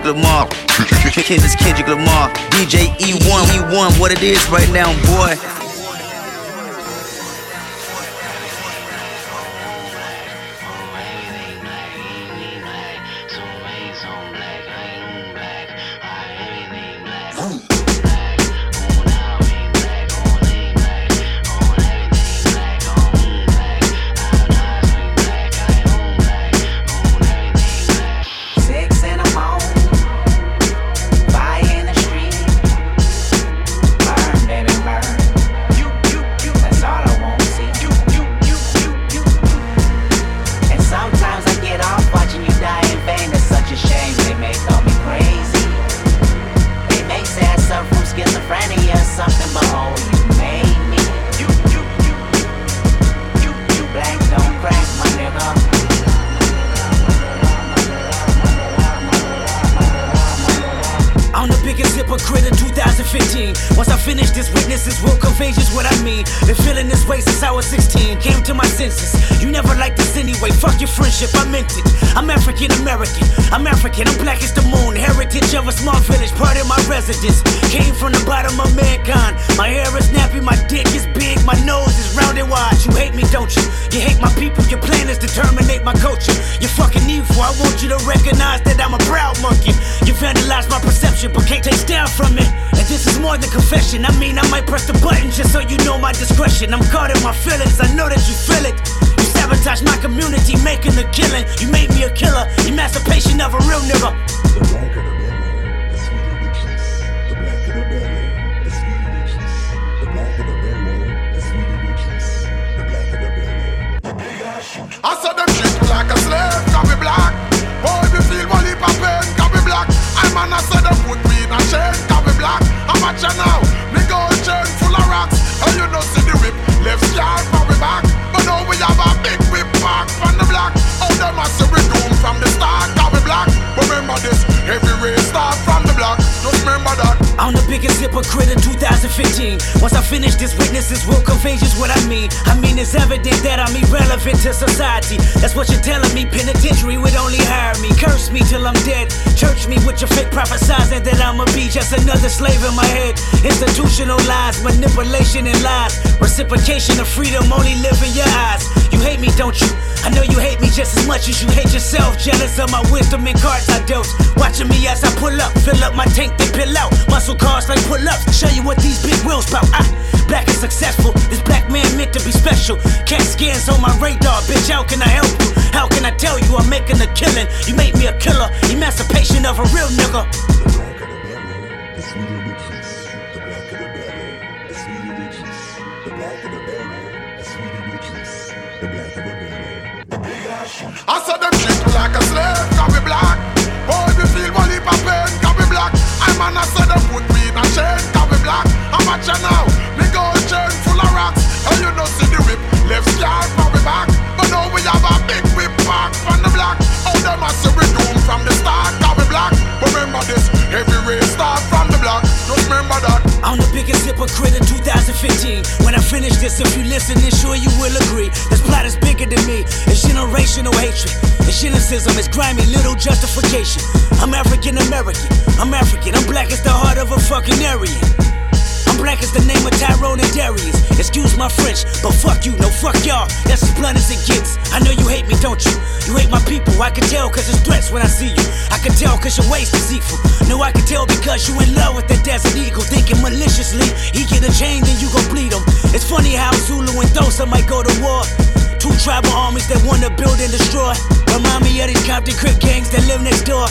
Kendrick Lamar. Kid is Kendrick Lamar. DJ E1, E1, what it is right now, boy. finish this, witnesses will convey just what I mean. The feeling this way since I was 16, came to my senses. You never liked this anyway, fuck your friendship, I meant it. I'm African American, I'm African, I'm black as the moon. Heritage of a small village, part of my residence. Came from the bottom of mankind. My hair is nappy, my dick is big, my nose is round and wide. You hate me, don't you? You hate my people, your plan is to terminate my culture. You're fucking evil, I want you to recognize that I'm a proud monkey. You vandalized my perception, but can't take down from it. And this is more than confession, I mean, I might press the button just so you know my discretion. I'm guarding my my feelings, I know that you feel it. You sabotage my community, making a killing. You made me a killer, emancipation of a real nigga. The black of the belly, the sweet of the cheeks. The black of the belly, the the. The black of the belly, the the. The black of the belly. I saw them shit like a slave, copy black. Boy, if you feel my heap of pain, copy black. I'm an I said them put me in a chain, copy black. I'm a channel, gold chain full of rocks. And you know see the Left yard for we back, but now we have a big whip back from the block. All them must be doomed from the start. I'm the biggest hypocrite in 2015. Once I finish this, witnesses will convey just what I mean. I mean, it's evident that I'm irrelevant to society. That's what you're telling me. Penitentiary would only hire me. Curse me till I'm dead. Church me with your fake prophesizing that I'ma be just another slave in my head. Institutional lies, manipulation and lies. Reciprocation of freedom only live in your eyes. You hate me, don't you? I know you hate me just as much as you hate yourself. Jealous of my wisdom and cards I dealt. Watching me as I pull up, fill up my tank, they pill out. Muscle cars like pull ups, show you what these big wheels bout. I, ah, black and successful, this black man meant to be special. Cat scans on my radar, bitch, how can I help you? How can I tell you I'm making a killing? You made me a killer, emancipation of a real nigga. so them treat me like a slave, cause be black. Boy, we feel one heap of pain, cause be black. I'm an so them put me in a chain, cause be black. I'm a channel, me gold chain full of rocks. And you know see the whip, left side from we back. But now we have a big whip back from the black. Oh, them a see we doom from the start, cause be black. Remember this, I'm the biggest hypocrite in 2015. When I finish this, if you listen, then sure you will agree. This plot is bigger than me. It's generational hatred. It's cynicism. It's grimy little justification. I'm African American. I'm African. I'm black as the heart of a fucking Aryan. I'm black as the name of Tyrone and Darius. Excuse my French, but fuck you, no fuck y'all. That's as blunt as it gets. I know you hate me, don't you? You hate my people, I can tell cause it's threats when I see you. I can tell cause your waist is equal. No, I can tell because you in love with that desert eagle, thinking maliciously. He get a chain, and you gon' bleed him. It's funny how Zulu and Xhosa might go to war. Two tribal armies that wanna build and destroy. Remind me of these Compton Crip gangs that live next door.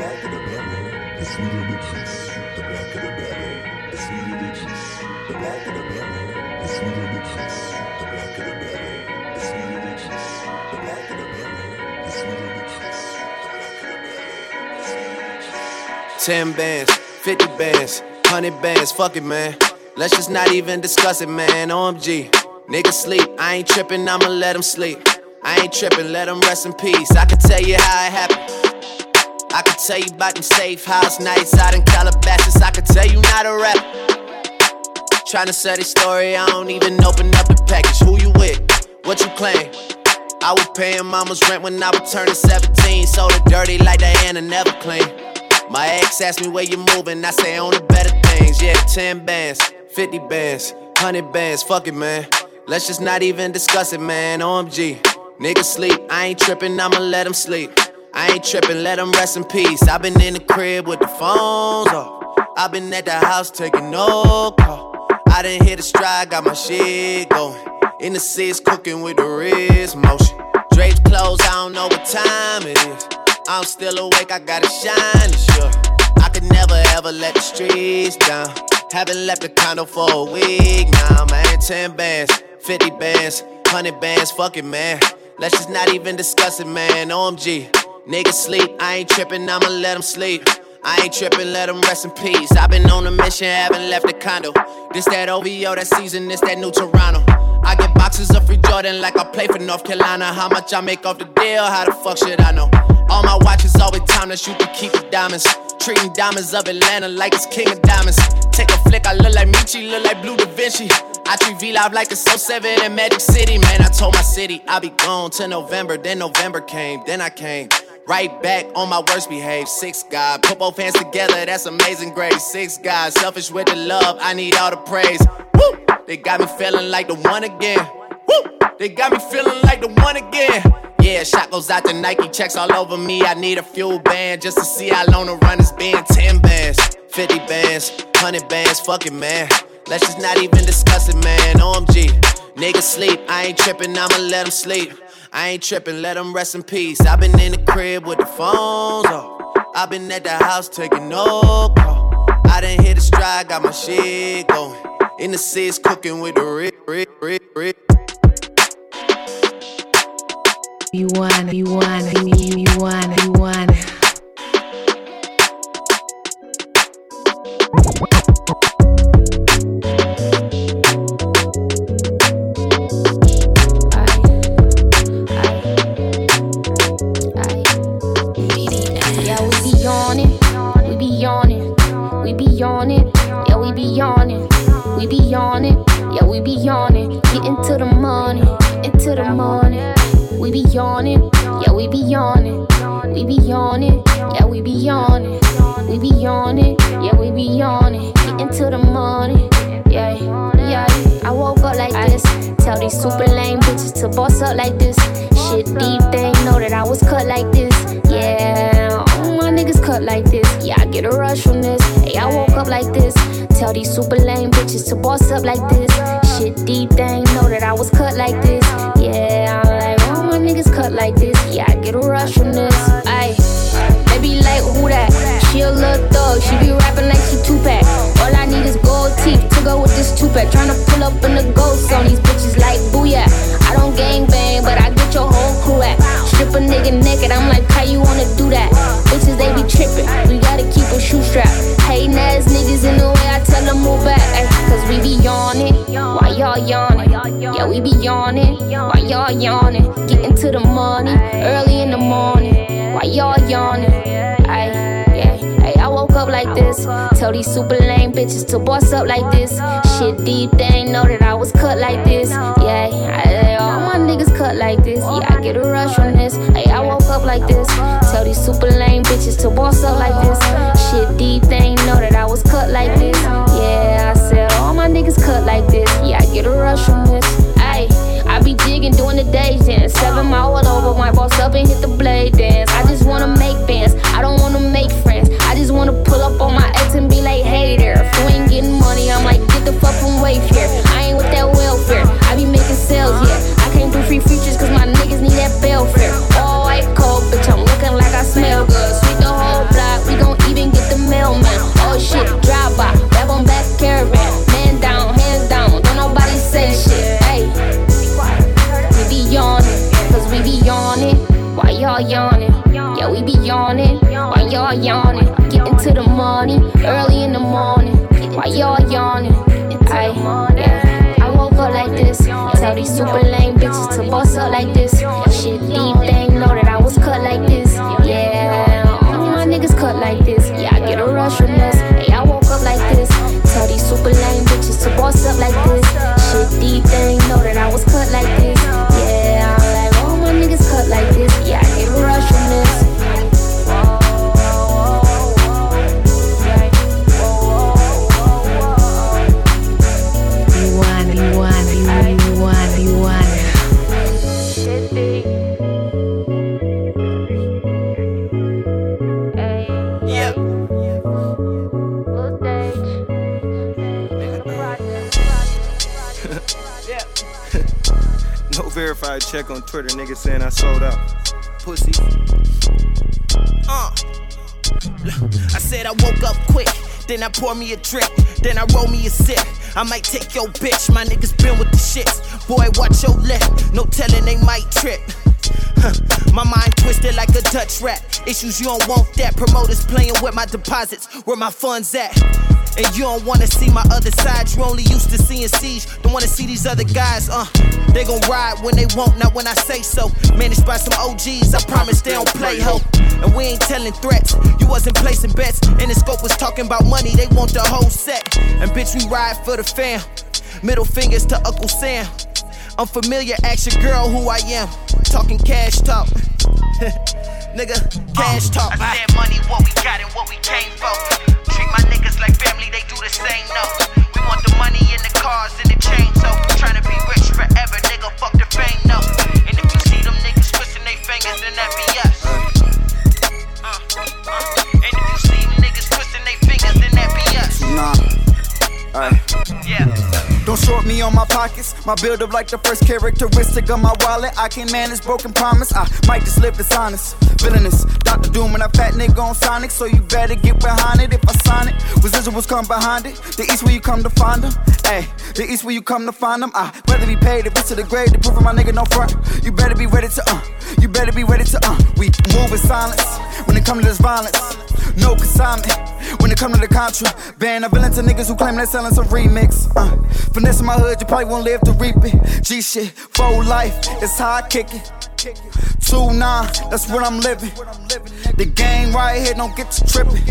black of the berry is really the juice. The black of the berry is really the juice. The black of the berry is really the juice. The black of the berry is really the juice. The black of the berry is really the juice. Ten bands, fifty bands, hundred bands, fuck it, man. Let's just not even discuss it, man. OMG. nigga sleep, I ain't trippin', I'ma let them sleep. I ain't trippin', let them rest in peace. I can tell you how it happened. I can tell you about them safe house nights out in Calabasas. I can tell you not a rap. Tryna sell this story, I don't even open up the package. Who you with? What you claim? I was paying mama's rent when I was turning 17. Sold it dirty like Diana, never clean. My ex asked me where you moving, I say on the better things. Yeah, 10 bands, 50 bands, 100 bands, fuck it, man. Let's just not even discuss it, man. OMG. Niggas sleep, I ain't trippin', I'ma let them sleep. I ain't trippin', let them rest in peace. i been in the crib with the phones off. i been at the house taking no call. I didn't hit a stride, got my shit going. In the seats, cooking with the wrist motion. Drapes closed, I don't know what time it is. I'm still awake, I gotta shine, sure. I could never ever let the streets down. Haven't left the condo for a week now, man. 10 bands, 50 bands, 100 bands, fuck it, man. Let's just not even discuss it, man. OMG. Niggas sleep, I ain't trippin', I'ma let them sleep. I ain't trippin', let them rest in peace. i been on a mission, haven't left the condo. This that OVO, that season, this that new Toronto. I get boxes of free Jordan like I play for North Carolina. How much I make off the deal? How the fuck should I know? All my watches always time to shoot to keep the diamonds. Treating diamonds of Atlanta like it's king of diamonds. Take a flick, I look like Michi, look like Bleu DaVinci. I treat V Live like it's so 7 in Magic City. Man, I told my city I'll be gone till November. Then November came, then I came. Right back on my worst behaved. Six God, put both hands together, that's amazing grace. Six God, selfish with the love, I need all the praise. Woo! They got me feeling like the one again. Woo! They got me feeling like the one again. Yeah, shot goes out to Nike, checks all over me. I need a FuelBand just to see how long the run has been. 10 bands, 50 bands, 100 bands, fuck it, man. Let's just not even discuss it, man. OMG. Niggas sleep, I ain't trippin', I'ma let them sleep. I ain't trippin', let them rest in peace. i been in the crib with the phones off. i been at the house taking no call. I didn't hit a stride, got my shit going. In the seats, cooking with the rip, rip, rip, rip. You want, you you, you want, you want. Tryna pull up in the ghost on these bitches like booyah. I don't gang bang, but I get your whole crew at. Strip a nigga naked, I'm like, how you wanna do that? Bitches, they be trippin', we gotta keep a shoe strap. Hating ass niggas in the way, I tell them move back. Ay, Cause we be yawning, why y'all yawning? Yeah, we be yawning, why y'all yawning? Getting to the money, like this. Tell these super lame bitches to boss up like this. Shit deep, they ain't know that I was cut like this. Yeah, I, all my niggas cut like this. Yeah, I get a rush from this. Hey, I woke up like this. Tell these super lame bitches to boss up like this. Shit deep, they ain't know that I was cut like this. Yeah, I said all my niggas cut like this. Yeah, I get a rush from this. Ayy, I be jigging, doing the days dance. Seven mile all over, my boss up Twitter, niggas saying I sold out. Pussy. Uh. I said I woke up quick, then I pour me a drink, then I roll me a sip. I might take your bitch, my niggas been with the shits. Boy, watch your lip, no telling they might trip. Huh. My mind twisted like a Dutch rat. Issues you don't want that. Promoters playing with my deposits, where my funds at. And you don't wanna see my other side. You only used to seeing siege. Don't wanna see these other guys. Uh, they gon' ride when they want, not when I say so. Managed by some OGs. I promise they don't play ho. And we ain't telling threats. You wasn't placing bets. And the scope was talking about money. They want the whole set. And bitch, we ride for the fam. Middle fingers to Uncle Sam. Unfamiliar, ask your girl who I am. Talking cash talk. Nigga, cash talk. I said money, what we got and what we came for. Treat my niggas like family, they do the same, no. We want the money in the cars and the chain, so tryna be rich forever, nigga, fuck the fame, no. And if you see them niggas twisting their fingers, then that be us. Uh, uh. Yeah. Don't short me on my pockets. My build up like the first characteristic of my wallet. I can't manage broken promise. I might just live dishonest. Villainous. Dr. Doom and a fat nigga on Sonic. So you better get behind it if I sign it. Residuals come behind it. The east where you come to find them. Hey, the east where you come to find them. I rather be paid if it's to the grave to prove my nigga no front. You better be ready to uh. You better be ready to uh. We move in silence when it comes to this violence. No consignment. When it come to the contra, ban a villain to niggas who claim they're selling some remix. Uh, finesse in my hood, you probably won't live to reap it. G shit, full life, it's how I kick it. Two nine, that's what I'm living. The game right here, don't get to tripping.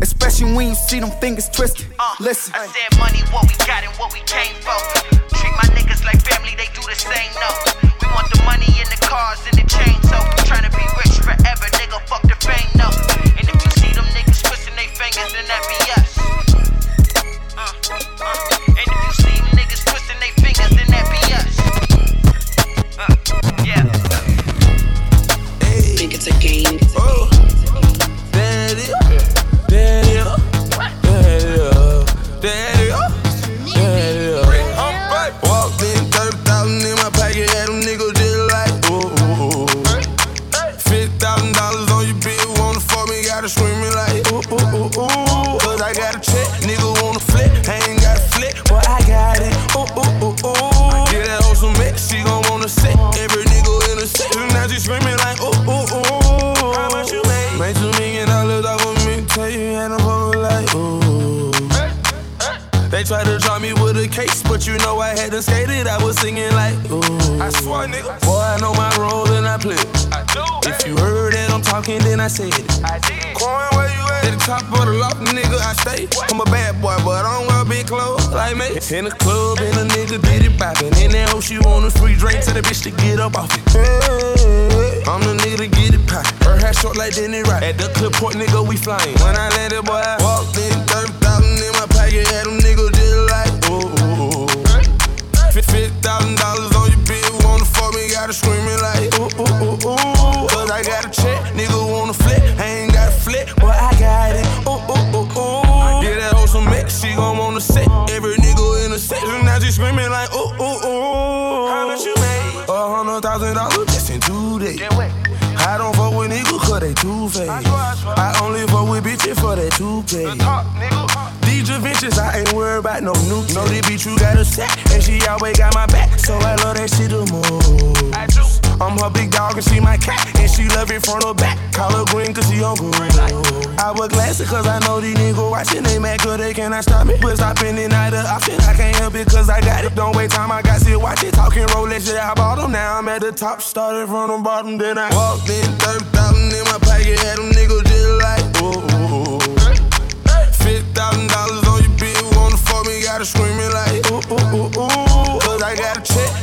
Especially when you see them fingers twisted. Uh, Listen. I said money, what we got and what we came for. Treat my niggas like family, they do the same, no. We want the money in the cars and the chain, so tryna be rich forever, nigga, fuck the fame, no. Twisting then that be us. And if you see niggas twisting their fingers, then that be us. Yeah. Think it's a game. In the club, and a nigga did it boppin'. In that hoe, she want a free drink, tell the bitch to get up off it. I'm the nigga to get it poppin'. Her hair short like Denny Rock. At the clip point, nigga, we flyin'. When I landed, boy, I walked in, new. Know this bitch, you got a set, and she always got my back. So I love that shit the most. I do. I'm her big dog and she my cat, and she love it front or back. Call her green cause she on green. I wear glasses cause I know these niggas watching. They mad cause they cannot stop me. But stopping it not an option. I can't help it cause I got it. Don't wait time, I got to watch it. Talking Rolex, yeah, I bought them. Now I'm at the top. Started from the bottom, then I walked in. 30,000 in my pocket. Had them fuck me, gotta scream it like, ooh, ooh, ooh, ooh. Cause I got a check.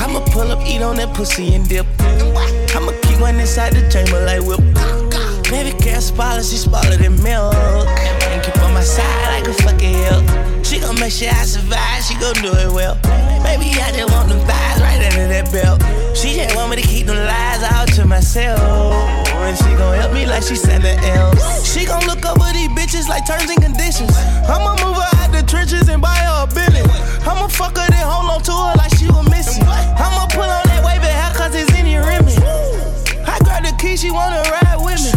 I'ma pull up, eat on that pussy and dip. I'ma keep one inside the chamber like whip. Baby girl spoiler, she spoiler than milk. And keep on my side like a fucking hill. She gon' make sure I survive, she gon' do it well. Baby, I just want them thighs right under that belt. She just want me to keep them lies out to myself. And she gon' help me like she Santa else. She gon' look over these bitches like terms and conditions. I'ma move her out the trenches and buy her a billion. I'ma fuck her then hold on to her like she was missing. I'ma pull on that wave hair cause it's in your rim. I grab the key, she wanna ride with me.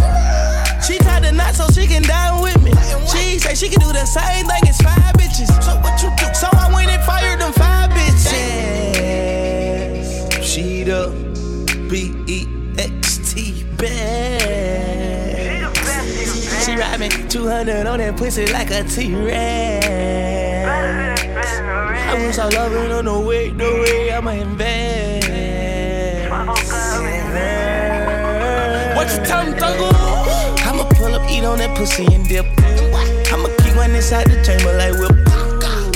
She tied the knot so she can die with me. She say she can do the same thing as five 200 on that pussy like a T-Rex. I was all loving on the way, the way I'ma invest. What you tell me, Thugger? I'ma pull up, eat on that pussy and dip. I'ma keep one inside the chamber like whip.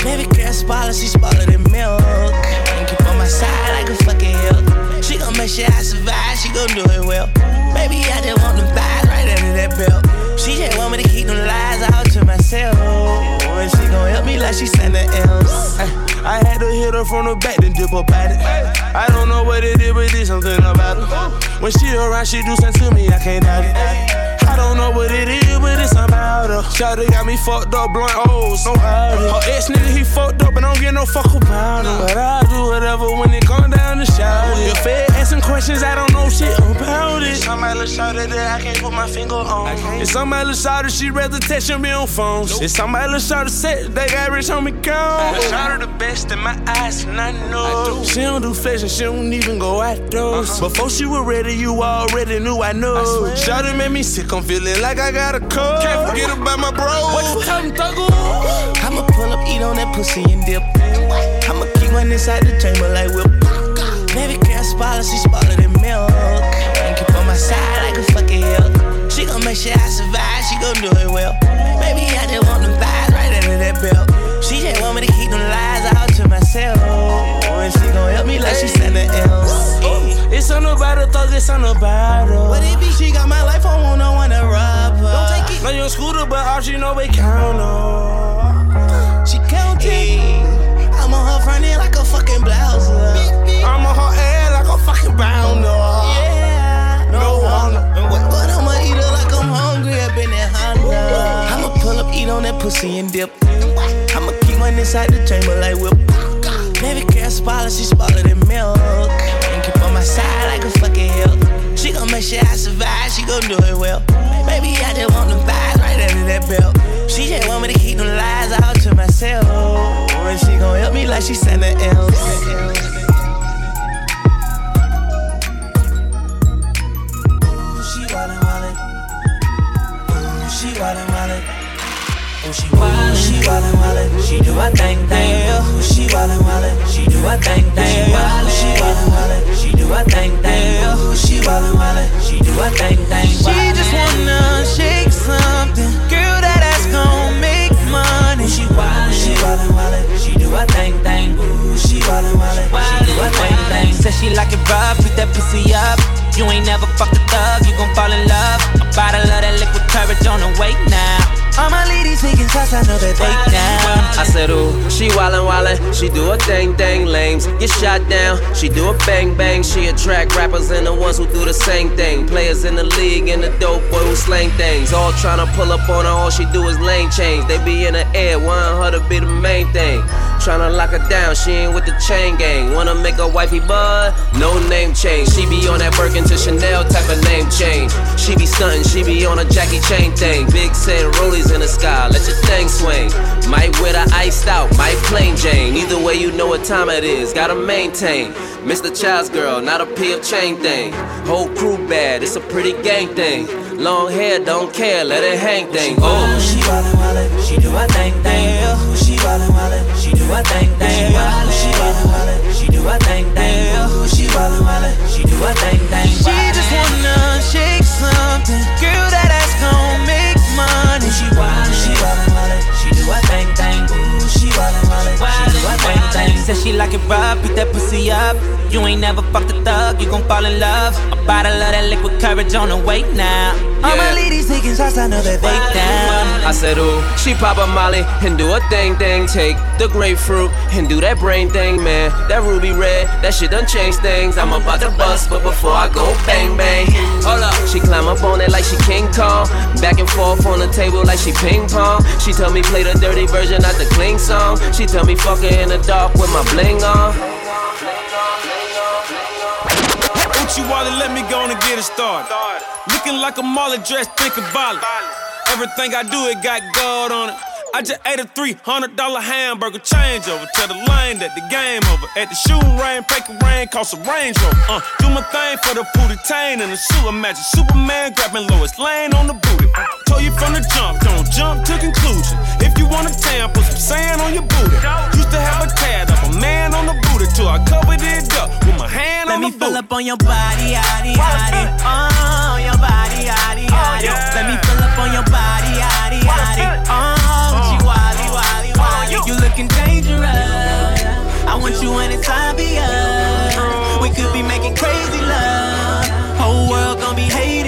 Baby girl spoiler, she spoiler than milk. And keep on my side like a fucking hill. She gon' make sure I survive, she gon' do it well. Baby, I just want them thighs right under that belt. She just want me to keep them lies out to myself. And she gon' help me like she Santa else. I had to hit her from the back, then dip up at it. I don't know what it is, but there's something about her. When she around, she do something to me, I can't doubt it. I don't know what it is, but it's about her. Shawty got me fucked up, blunt O's, no howdy. Her ex nigga, he fucked up, and I don't get no fuck about him. But I do whatever when it come down to shout. If it asking questions, I don't know shit about it. Somebody look shawty that I can't put my finger on. It's somebody look shawty, she rather text me on phones. It's somebody look shawty set, they got rich on me count. Shawty the best in my eyes, and I know. She don't do fashion, she don't even go outdoors. Uh-huh. Before she was ready, you already knew I know. Shawty made me sick, I'm feeling like I got a cold. Can't forget about my bro. What you tell me, Thugger? I'ma pull up, eat on that pussy and dip. I'ma keep one inside the chamber like whip. Baby spoiler, she spoiler than milk. And keep on my side like a fucking hill. She gon' make sure I survive, she gon' do it well. Baby, I just want them thighs right under that belt. She just want me to keep them lies out to myself. Oh, and she gon' help me like she Santa else. It's on the a thug, it's on the her. What it be? She got my life, I one to rob her. Don't take it. Know you on scooter, but all she know we count her. On that pussy and dip. I'ma keep one inside the chamber like whip. Baby girl spoiler, she spoiler than milk. And keep on my side like a fucking hill. She gon' make sure I survive, she gon' do it well. Baby, I just want them thighs right under that belt. She just want me to keep them lies out to myself. And she gon' help me like she wildin'. Ooh, she wildin'. Ooh, she wildin'. She wildin', wildin'. She do her thing, thing. Ooh, she wildin', wildin'. She do her thing, thing. Wildin', she wildin', wildin'. She do her thing, thing. Ooh, she shots, I know that they down. I said, ooh, she wildin' wildin', she do a thing thing. Lames get shot down, she do a bang bang. She attract rappers and the ones who do the same thing. Players in the league and the dope boy who slang things. All tryna pull up on her, all she do is lane change. They be in the air, want her to be the main thing. Tryna lock her down, she ain't with the chain gang. Wanna make a wifey bud? No name change. She be on that Birkin to Chanel type of name change. She be stunting, she be on a Jackie Chain thing. Big said rollies in the sky, let your thing swing. Might wear the iced out, might plain Jane. Either way, you know what time it is, gotta maintain. Mr. Child's girl, not a P of chain thing. Whole crew bad, it's a pretty gang thing. Long hair, don't care, let it hang thing. Oh, she wildin' wildin', she do a thing thing. She wildin' wildin', she do a thing thing. She wildin' wildin', she do a thing thing. She wildin' wildin', she do a thing thing. She just wanna shake something, Said she like it rough, beat that pussy up. You ain't never fucked a thug, you gon' fall in love. A bottle of that liquid courage on the way now. All my ladies taking shots, I know that they down. I said, ooh, she pop a molly and do a thing thing. Take the grapefruit and do that brain thing, man. That ruby red, that shit done change things. I'm about to bust, but before I go bang bang. Hold up, she climb up on it like she King Kong. Back and forth on the table like she ping pong. She tell me play the dirty version, not the clean song. She tell me fuck her in the dark with my bling on. Uchi Wally, let me go and get it started. Looking like a Marley dress, think about it. Everything I do, it got gold on it. I just ate a $300 hamburger changeover. Tell the lane that the game over. At the shooting range, fake a rain, cost a Range Rover. Uh, do my thing for the booty tain and the shoe. Imagine Superman grabbing Lois Lane on the booty. Uh, told you from the jump, don't jump to conclusion. If you want a tan, put some sand on your booty. Used to have a tad of a man on the booty till I covered it up with my hand Let on me fill up on your body, yaddy, yaddy. Oh, your body, yaddy, yaddy. Oh, Let me fill up on your body, yaddy, yaddy. Oh, Wally. You looking dangerous. I want you when it's obvious. We could be making crazy love. Whole world gon' be hating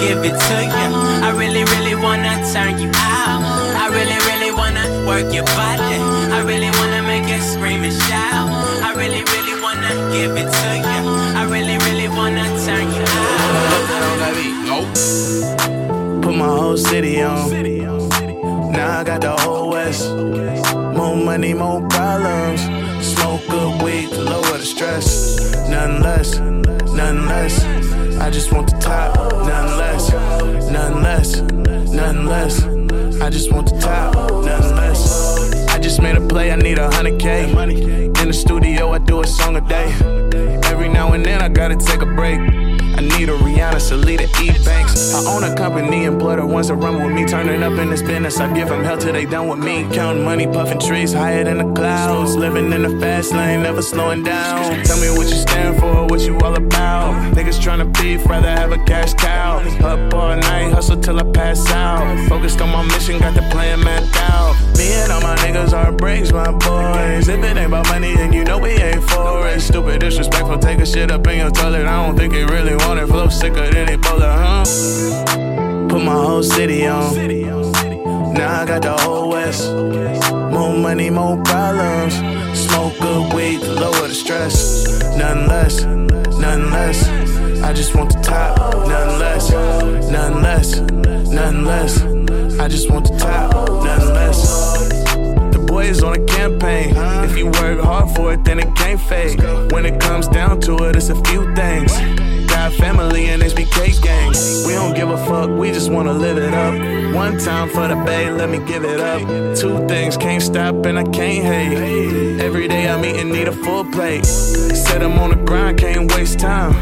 give it to you. I really, really wanna turn you out. I really, really wanna work your body. I really wanna make you scream and shout. I really, really wanna give it to you. I really, really wanna turn you out. Put my whole city on. Now I got the whole West. More money, more problems. Smoke good weed to lower the stress. Nothing less, nothing less. I just want the top. Nothing less, nothing less, nothing less. I just want the top. Nothing less. I just made a play, I need a hundred K. In the studio, I do a song a day. Every now and then, I gotta take a break. I need a Rihanna, Salida, E Banks. I own a company, employer wants to run with me. Turning up in this business, I give them hell till they done with me. Counting money, puffing trees higher than the clouds. Living in the fast lane, never slowing down. Tell me what you stand for, what you all about. Niggas tryna beef, rather have a cash cow. Up all night, hustle till I pass out. Focused on my mission, got the plan mapped out. Me and all my niggas are breaks, my boys. If it ain't about money, then you know we ain't for it. Stupid, disrespectful, take a shit up in your toilet. I don't think it really want it. Flow sicker than Ebola, huh? Put my whole city on. Now I got the whole West. More money, more problems. Smoke good weed to lower the stress. Nothing less, nothing less. I just want the top. Nothing less, nothing less, nothing less. I just want the top. Nothing less. Is on a campaign. If you work hard for it, then it can't fade. When it comes down to it, it's a few things. Got family and HBK gang. We don't give a fuck, we just wanna live it up. One time for the bay, let me give it up. Two things can't stop and I can't hate. Every day I'm eating, need a full plate. Said I'm on the grind, can't waste time.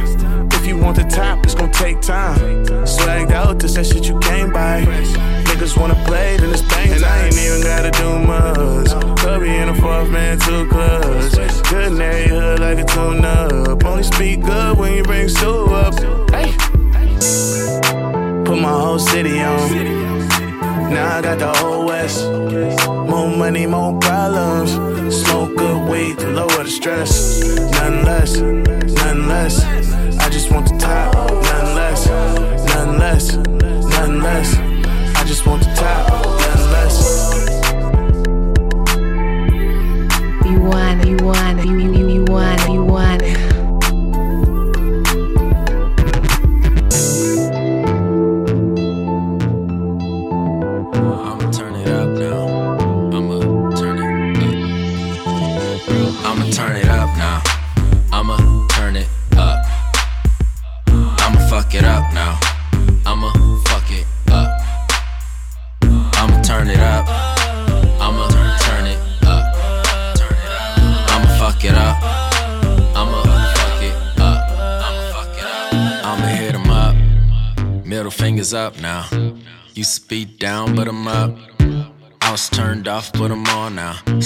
If you want the top, it's gonna take time. Swagged out, this that shit you can't buy. Niggas wanna play, then it's bang And I ain't even gotta do much. Be in a fourth man, two clubs. Good neighborhood like a tune up. Only speak good when you bring Sue up. Hey. Put my whole city on. Now I got the whole West. More money, more problems. Smoke good weed to lower the stress. None less, none less. I just want the top. None less, none less, none less. You want, you want, you, you, you want, you want.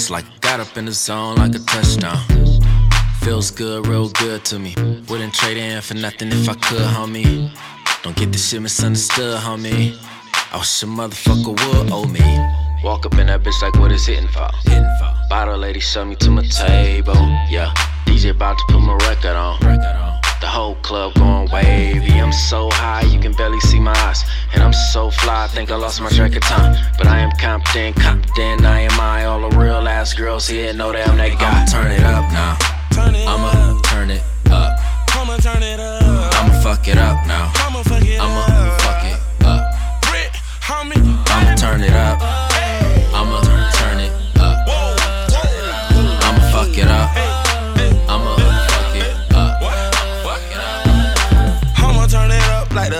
It's like I got up in the zone like a touchdown. Feels good, real good to me. Wouldn't trade in for nothing if I could, homie. Don't get this shit misunderstood, homie. I wish a motherfucker would owe me. Walk up in that bitch like what is hitting for? Hitting for. Bottle lady shove me to my table. Yeah, DJ about to put my record on. Record on. The whole club going wavy. I'm so high, you can barely see my eyes. And I'm so fly, I think I lost my track of time. But I am confident, confident, I am I. All the real ass girls here know that I'm that guy. I'ma turn it up now. Turn it I'ma up. turn it up. I'ma turn it up. I'ma fuck it up now. I'ma fuck it I'ma up. fuck it up. Homie. I'ma turn it up.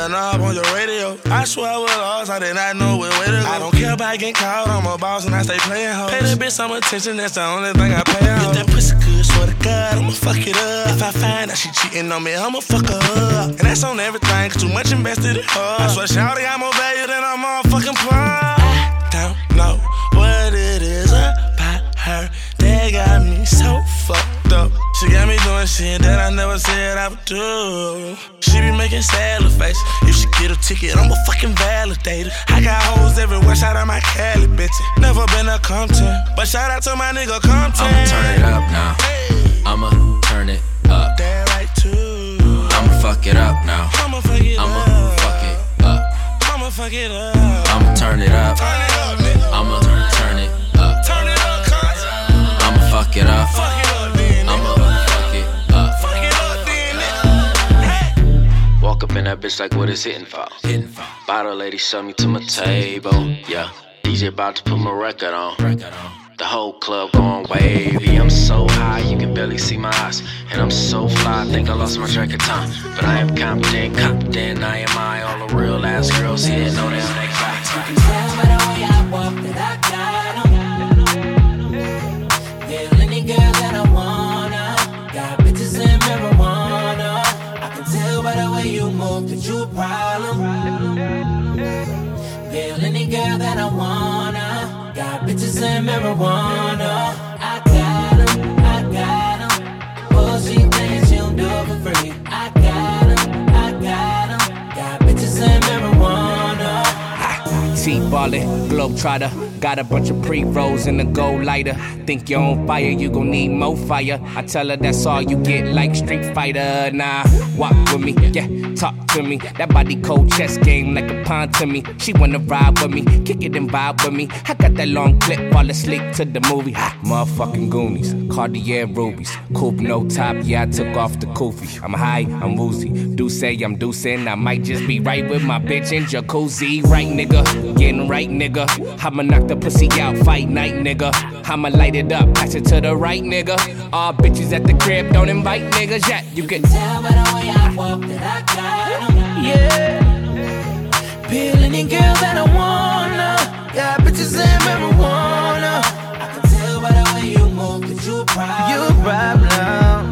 The knob on your radio. I swear I was lost, I did not know way to go. I don't care about getting caught, I'm a boss and I stay playing hoes. Pay the bitch some attention, that's the only thing I pay out. If that pussy good, swear to God, I'ma fuck it up. If I find out she cheating on me, I'ma fuck her up. And that's on everything, cause too much invested in her. I swear, Shawty got more value than a motherfucking plug. I don't know what it is about her that got me so fucked up. She got me doing shit that I never said I would do. She be making salad face. If she get a ticket, I'ma fucking validate it. I got hoes everywhere, shout out my Cali bitch. Never been a Compton, but shout out to my nigga Compton. I'ma turn it up now. I'ma turn it up. That right too. I'ma fuck it up now. I'ma fuck it I'ma up. fuck it up. I'ma fuck it up. I'ma turn it up. Turn it up. I'ma turn it up. Turn it up. I'ma fuck it up. Fuck it up in that bitch like what is hitting for? Hitting for. Bottle lady shove me to my table. Yeah. DJ about to put my record on. Record on. The whole club going wavy. I'm so high, you can barely see my eyes. And I'm so fly, I think I lost my track of time. But I am confident, confident, I am I. All the real ass girls here know that I'm that bitches and T-ballin', globetrotter. Got a bunch of pre-rolls in the gold lighter. Think you're on fire, you gon' need more fire. I tell her that's all you get, like Street Fighter. Nah, walk with me, yeah, talk to me. That body cold chess game like a pawn to me. She wanna ride with me, kick it and vibe with me. I got that long clip, fall asleep to the movie. Ha, motherfucking Goonies, Cartier rubies, coupe no top. Yeah, I took off the kufi. I'm high, I'm woozy. Do say I'm deucing, I might just be right with my bitch in jacuzzi. Right, nigga, getting right, nigga. I'ma knock the pussy out, fight night, nigga. I'ma light it up, pass it to the right, nigga. All bitches at the crib, don't invite niggas yet. You can tell by the way I walk that I got. Yeah. Peel any girl that I wanna. Got bitches and marijuana. I can tell by the way you move that you a problem. You a problem.